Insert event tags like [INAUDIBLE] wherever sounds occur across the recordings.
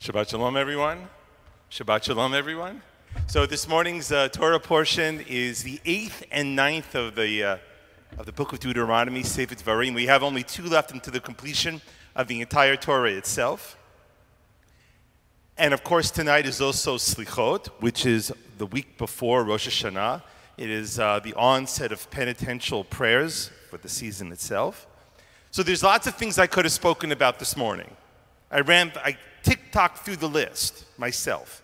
Shabbat Shalom, everyone. Shabbat Shalom, everyone. So this morning's uh, Torah portion is the eighth and ninth of the, uh, of the book of Deuteronomy, Sefer Dvarim. We have only two left until the completion of the entire Torah itself. And of course, tonight is also Slichot, which is the week before Rosh Hashanah. It is uh, the onset of penitential prayers for the season itself. So there's lots of things I could have spoken about this morning. I ran, I tick tock through the list myself.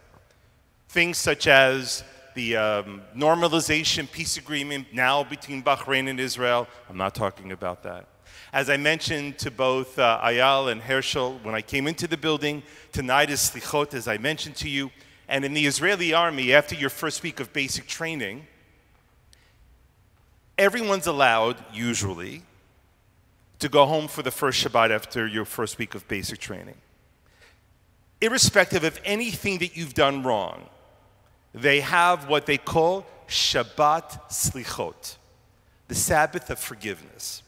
Things such as the um, normalization peace agreement now between Bahrain and Israel. I'm not talking about that. As I mentioned to both uh, Ayal and Herschel when I came into the building, tonight is Slichot, as I mentioned to you. And in the Israeli army, after your first week of basic training, everyone's allowed, usually, to go home for the first Shabbat after your first week of basic training. Irrespective of anything that you've done wrong, they have what they call Shabbat Slichot, the Sabbath of forgiveness.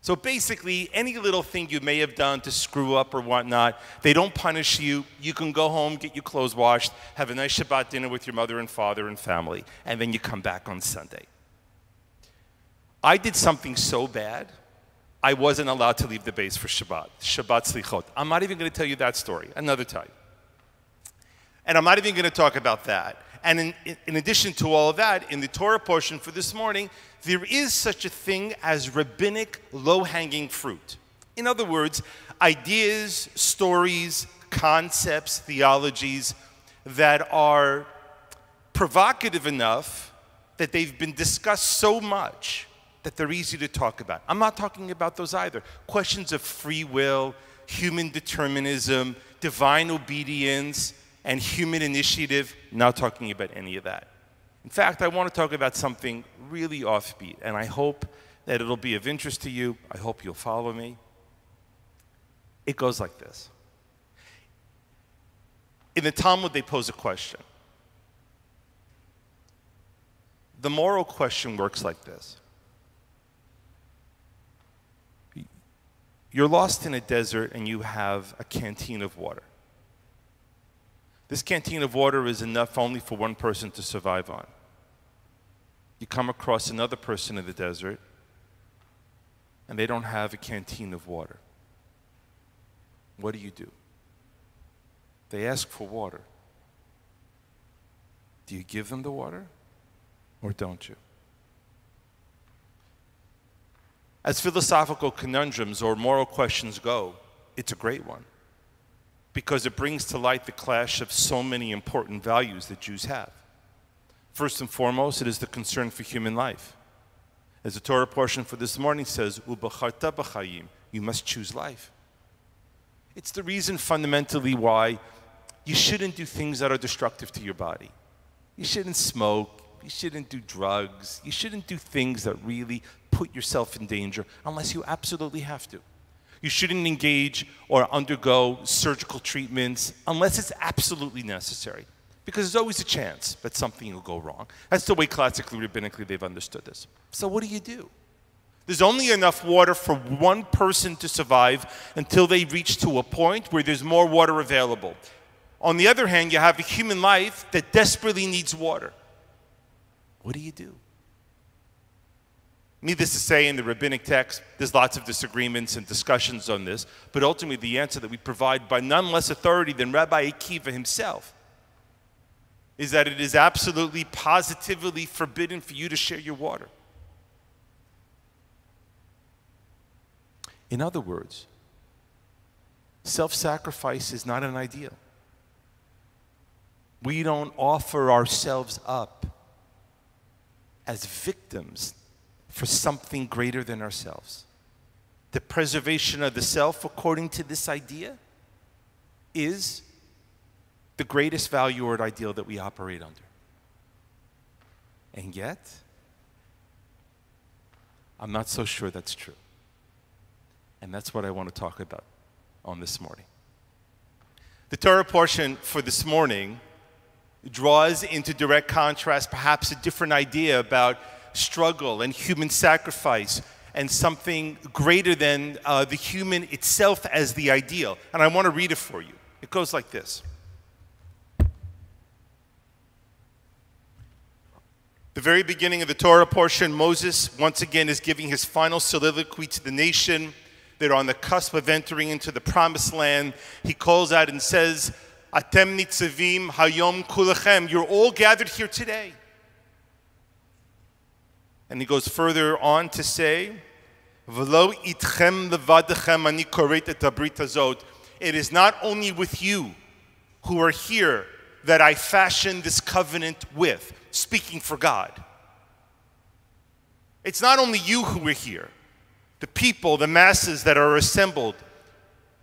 So basically, any little thing you may have done to screw up or whatnot, they don't punish you. You can go home, get your clothes washed, have a nice Shabbat dinner with your mother and father and family, and then you come back on Sunday. I did something so bad I wasn't allowed to leave the base for Shabbat, Shabbat Slichot. I'm not even going to tell you that story, another time. And I'm not even going to talk about that. And in, in addition to all of that, in the Torah portion for this morning, there is such a thing as rabbinic low hanging fruit. In other words, ideas, stories, concepts, theologies that are provocative enough that they've been discussed so much that they're easy to talk about. I'm not talking about those either. Questions of free will, human determinism, divine obedience, and human initiative, not talking about any of that. In fact, I want to talk about something really offbeat, and I hope that it'll be of interest to you. I hope you'll follow me. It goes like this In the Talmud, they pose a question. The moral question works like this You're lost in a desert and you have a canteen of water. This canteen of water is enough only for one person to survive on. You come across another person in the desert and they don't have a canteen of water. What do you do? They ask for water. Do you give them the water or don't you? As philosophical conundrums or moral questions go, it's a great one because it brings to light the clash of so many important values that Jews have. First and foremost, it is the concern for human life. As the Torah portion for this morning says, b'chayim, you must choose life. It's the reason fundamentally why you shouldn't do things that are destructive to your body. You shouldn't smoke, you shouldn't do drugs, you shouldn't do things that really put yourself in danger unless you absolutely have to. You shouldn't engage or undergo surgical treatments unless it's absolutely necessary, because there's always a chance that something will go wrong. That's the way classically, rabbinically, they've understood this. So, what do you do? There's only enough water for one person to survive until they reach to a point where there's more water available. On the other hand, you have a human life that desperately needs water. What do you do? Needless to say, in the rabbinic text, there's lots of disagreements and discussions on this, but ultimately, the answer that we provide by none less authority than Rabbi Akiva himself is that it is absolutely, positively forbidden for you to share your water. In other words, self sacrifice is not an ideal. We don't offer ourselves up as victims for something greater than ourselves. The preservation of the self, according to this idea, is the greatest value or ideal that we operate under. And yet, I'm not so sure that's true. And that's what I want to talk about on this morning. The Torah portion for this morning draws into direct contrast perhaps a different idea about struggle and human sacrifice and something greater than uh, the human itself as the ideal. And I want to read it for you. It goes like this. The very beginning of the Torah portion, Moses once again is giving his final soliloquy to the nation. They're on the cusp of entering into the promised land. He calls out and says, Atem nitzavim hayom kulachem. You're all gathered here today. And he goes further on to say, V'lo itchem levadechem ani koret et azot. It is not only with you who are here that I fashioned this covenant with speaking for God. It's not only you who are here, the people, the masses that are assembled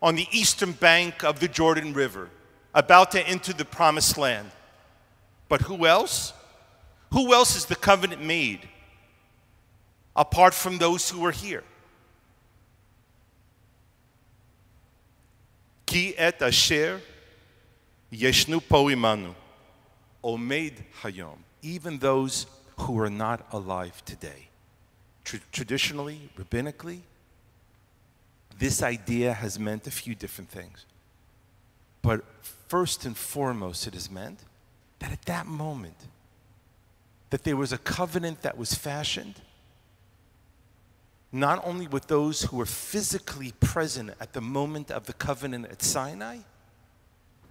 on the eastern bank of the Jordan River, about to enter the promised land. But who else? Who else is the covenant made apart from those who are here? Ki et asher yeshnu po imanu, omed hayom even those who are not alive today. Tr- traditionally, rabbinically, this idea has meant a few different things. But first and foremost, it is meant that at that moment, that there was a covenant that was fashioned not only with those who were physically present at the moment of the covenant at Sinai,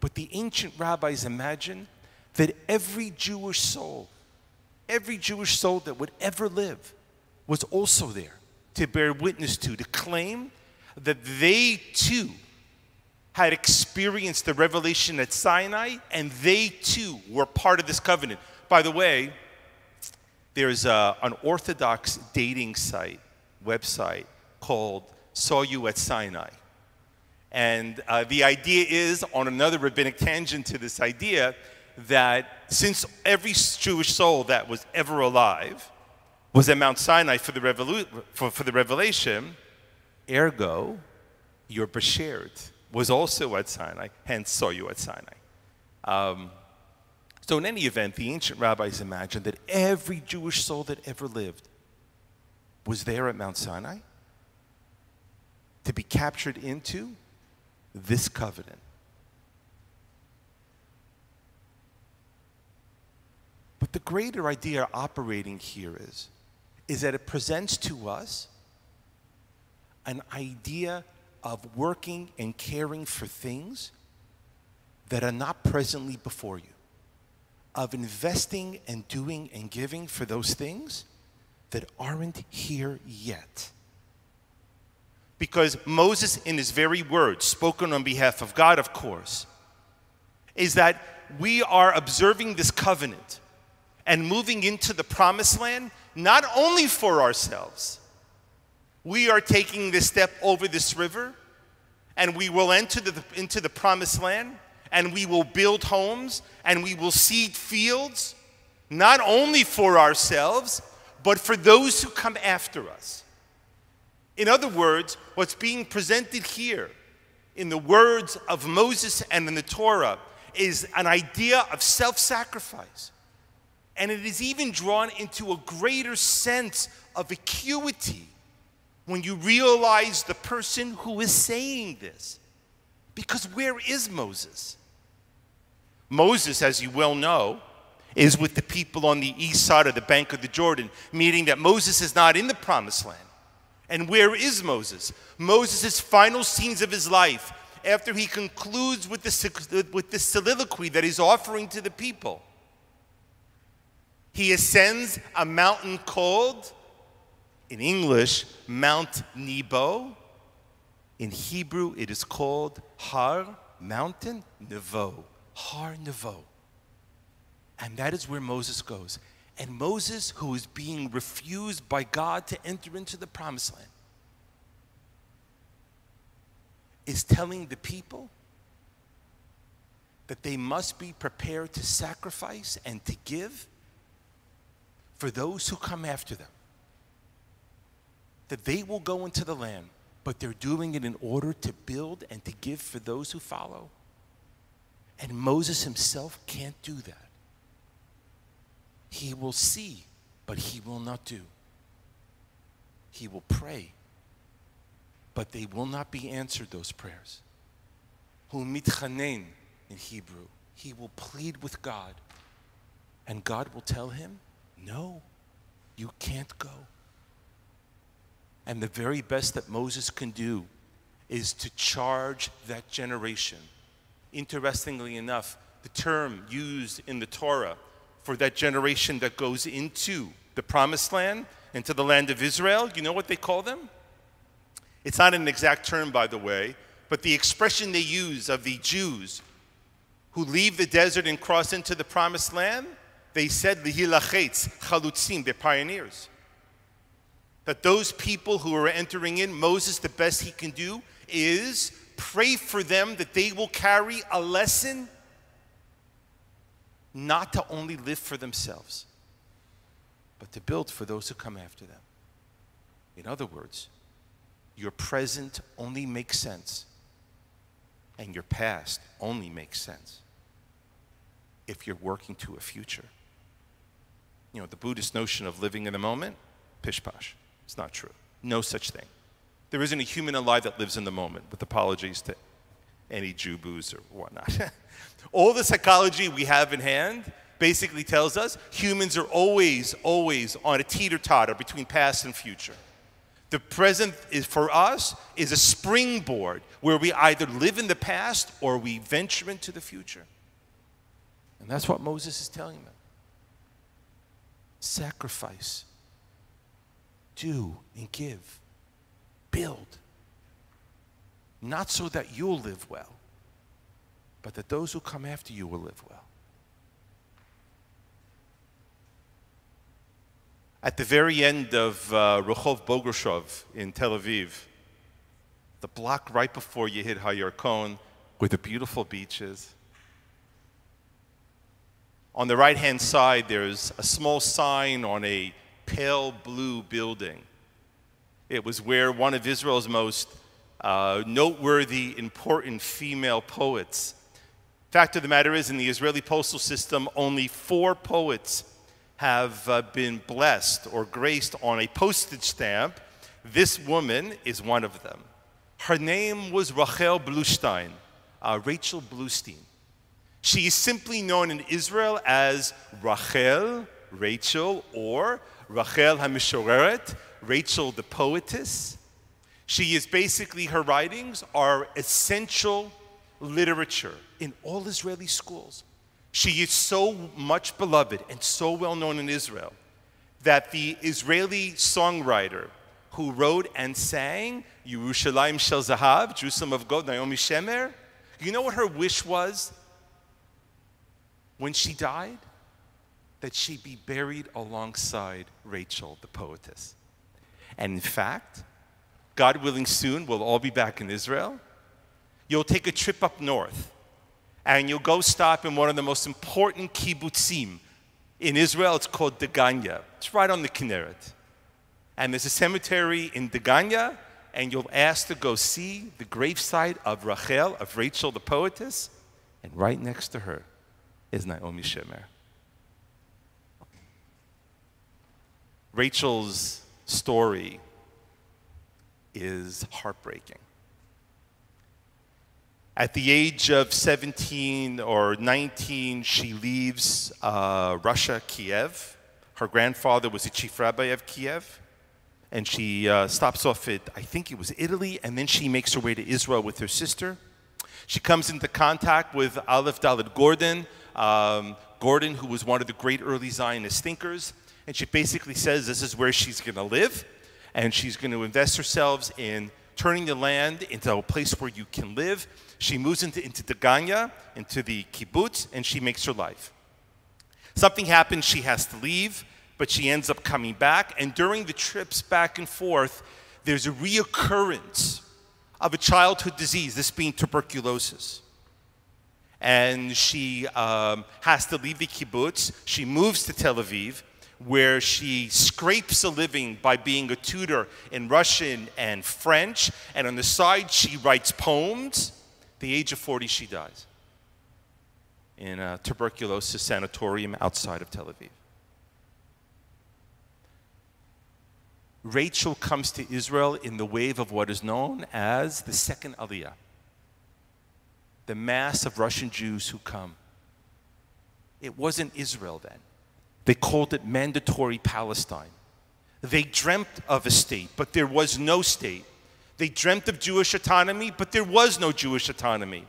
but the ancient rabbis imagined that every Jewish soul, every Jewish soul that would ever live, was also there to bear witness to, to claim that they too had experienced the revelation at Sinai and they too were part of this covenant. By the way, there's a, an Orthodox dating site, website called Saw You at Sinai. And uh, the idea is, on another rabbinic tangent to this idea, that since every Jewish soul that was ever alive was at Mount Sinai for the, revolu- for, for the revelation, ergo, your Beshert was also at Sinai, hence saw you at Sinai. Um, so, in any event, the ancient rabbis imagined that every Jewish soul that ever lived was there at Mount Sinai to be captured into this covenant. But the greater idea operating here is, is that it presents to us an idea of working and caring for things that are not presently before you, of investing and doing and giving for those things that aren't here yet. Because Moses, in his very words, spoken on behalf of God, of course, is that we are observing this covenant and moving into the promised land, not only for ourselves. We are taking this step over this river, and we will enter the, into the promised land, and we will build homes, and we will seed fields, not only for ourselves, but for those who come after us. In other words, what's being presented here in the words of Moses and in the Torah is an idea of self sacrifice. And it is even drawn into a greater sense of acuity when you realize the person who is saying this. Because where is Moses? Moses, as you well know, is with the people on the east side of the bank of the Jordan, meaning that Moses is not in the promised land. And where is Moses? Moses' final scenes of his life, after he concludes with the, with the soliloquy that he's offering to the people. He ascends a mountain called, in English, Mount Nebo. In Hebrew, it is called Har, mountain, Nevo. Har Nevo. And that is where Moses goes. And Moses, who is being refused by God to enter into the promised land, is telling the people that they must be prepared to sacrifice and to give for those who come after them. That they will go into the land, but they're doing it in order to build and to give for those who follow. And Moses himself can't do that. He will see, but he will not do. He will pray, but they will not be answered, those prayers. Hu mitchanen in Hebrew. He will plead with God. And God will tell him, No, you can't go. And the very best that Moses can do is to charge that generation. Interestingly enough, the term used in the Torah for that generation that goes into the promised land, into the land of Israel, you know what they call them? It's not an exact term, by the way, but the expression they use of the Jews who leave the desert and cross into the promised land, they said, Lihilachetz, chalutzim, they're pioneers. That those people who are entering in, Moses, the best he can do is pray for them that they will carry a lesson not to only live for themselves, but to build for those who come after them. In other words, your present only makes sense, and your past only makes sense if you're working to a future. You know, the Buddhist notion of living in the moment, pish posh. It's not true. No such thing. There isn't a human alive that lives in the moment, with apologies to any Jew or whatnot. [LAUGHS] All the psychology we have in hand basically tells us humans are always, always on a teeter totter between past and future. The present is for us is a springboard where we either live in the past or we venture into the future. And that's what Moses is telling them. Sacrifice, do and give, build. Not so that you'll live well, but that those who come after you will live well. At the very end of uh, Rehov Bograshov in Tel Aviv, the block right before you hit Hayarkon, with the beautiful beaches, on the right hand side, there's a small sign on a pale blue building. It was where one of Israel's most uh, noteworthy, important female poets. Fact of the matter is, in the Israeli postal system, only four poets have uh, been blessed or graced on a postage stamp. This woman is one of them. Her name was Rachel Bluwstein, uh, Rachel Bluwstein. She is simply known in Israel as Rachel, Rachel, or Rachel HaMishoreret, Rachel the poetess. She is basically, her writings are essential literature in all Israeli schools. She is so much beloved and so well known in Israel that the Israeli songwriter who wrote and sang Yerushalayim Shel Zahav, Jerusalem of Gold, Naomi Shemer, you know what her wish was? when she died, that she be buried alongside Rachel, the poetess. And in fact, God willing, soon we'll all be back in Israel. You'll take a trip up north and you'll go stop in one of the most important kibbutzim in Israel. It's called Degania. It's right on the Kinneret. And there's a cemetery in Degania, and you'll ask to go see the gravesite of Rachel, of Rachel the poetess, and right next to her is Naomi Shemer. Rachel's story is heartbreaking. At the age of 17 or 19, she leaves uh, Russia, Kiev. Her grandfather was the chief rabbi of Kiev. And she uh, stops off at, I think it was Italy, and then she makes her way to Israel with her sister. She comes into contact with Aleph Dalet Gordon, um, Gordon, who was one of the great early Zionist thinkers. And she basically says this is where she's going to live, and she's going to invest herself in turning the land into a place where you can live. She moves into, into into the kibbutz, and she makes her life. Something happens, she has to leave, but she ends up coming back. And during the trips back and forth, there's a reoccurrence of a childhood disease, this being tuberculosis and she um, has to leave the kibbutz. She moves to Tel Aviv, where she scrapes a living by being a tutor in Russian and French. And on the side, she writes poems. At the age of 40, she dies in a tuberculosis sanatorium outside of Tel Aviv. Rachel comes to Israel in the wave of what is known as the second Aliyah the mass of Russian Jews who come. It wasn't Israel then. They called it mandatory Palestine. They dreamt of a state, but there was no state. They dreamt of Jewish autonomy, but there was no Jewish autonomy.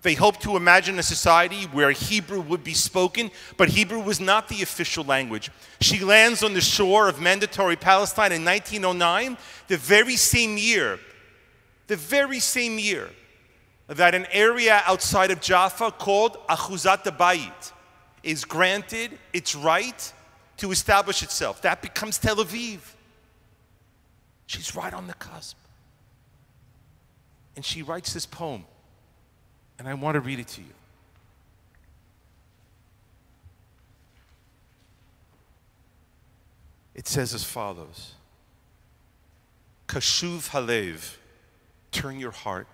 They hoped to imagine a society where Hebrew would be spoken, but Hebrew was not the official language. She lands on the shore of mandatory Palestine in 1909, the very same year, the very same year that an area outside of Jaffa called Achuzat Bayit is granted its right to establish itself. That becomes Tel Aviv. She's right on the cusp. And she writes this poem, and I want to read it to you. It says as follows Kashuv Halev, turn your heart,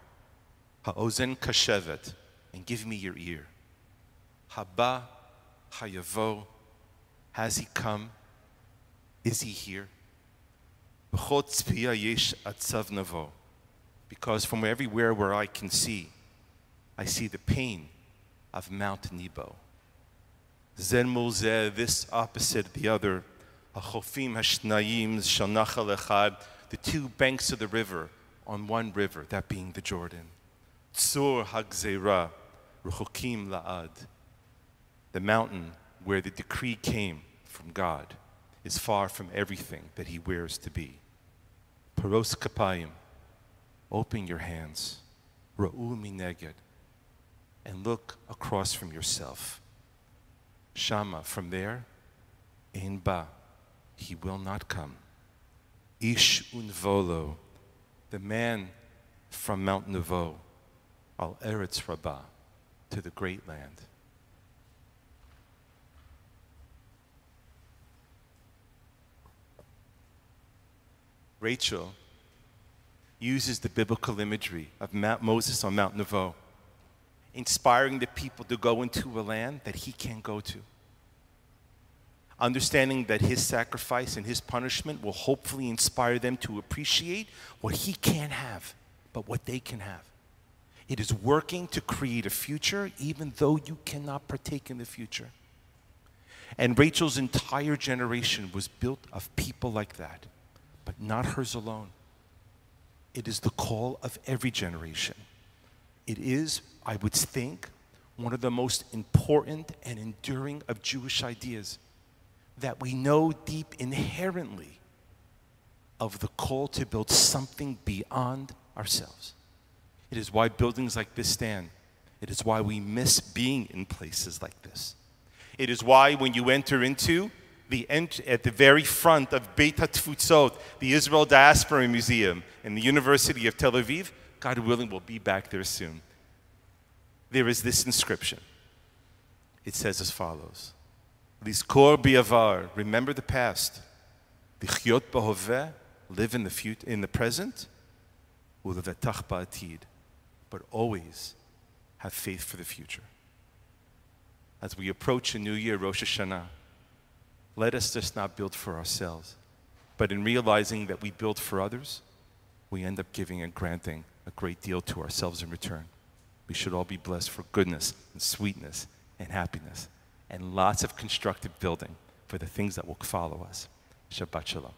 Ha'ozen Kashevet, and give me your ear. Haba Hayavo, has he come? Is he here? Because from everywhere where I can see, I see the pain of Mount Nebo. Zen this opposite the other, the two banks of the river on one river, that being the Jordan. Tzur Hagzera, Ruchokim La'ad. The mountain where the decree came from God is far from everything that he wears to be. Paros kapayim, open your hands, ra'u mineged, and look across from yourself. Shama, from there, in ba, he will not come. Ish unvolo, the man from Mount Nevo, al Eretz Rabbah, to the great land. Rachel uses the biblical imagery of Mount Moses on Mount Nebo, inspiring the people to go into a land that he can't go to. Understanding that his sacrifice and his punishment will hopefully inspire them to appreciate what he can't have, but what they can have. It is working to create a future, even though you cannot partake in the future. And Rachel's entire generation was built of people like that but not hers alone. It is the call of every generation. It is, I would think, one of the most important and enduring of Jewish ideas that we know deep inherently of the call to build something beyond ourselves. It is why buildings like this stand. It is why we miss being in places like this. It is why when you enter into the ent- at the very front of Beit HaTfutzot, the Israel Diaspora Museum in the University of Tel Aviv. God willing, we'll be back there soon. There is this inscription. It says as follows Lizkor bi'avar, remember the past. Lichyot b'hoveh, live in the, fut- in the present. Ulevetach ba'atid, but always have faith for the future. As we approach a new year, Rosh Hashanah, let us just not build for ourselves. But in realizing that we build for others, we end up giving and granting a great deal to ourselves in return. We should all be blessed for goodness and sweetness and happiness and lots of constructive building for the things that will follow us. Shabbat Shalom.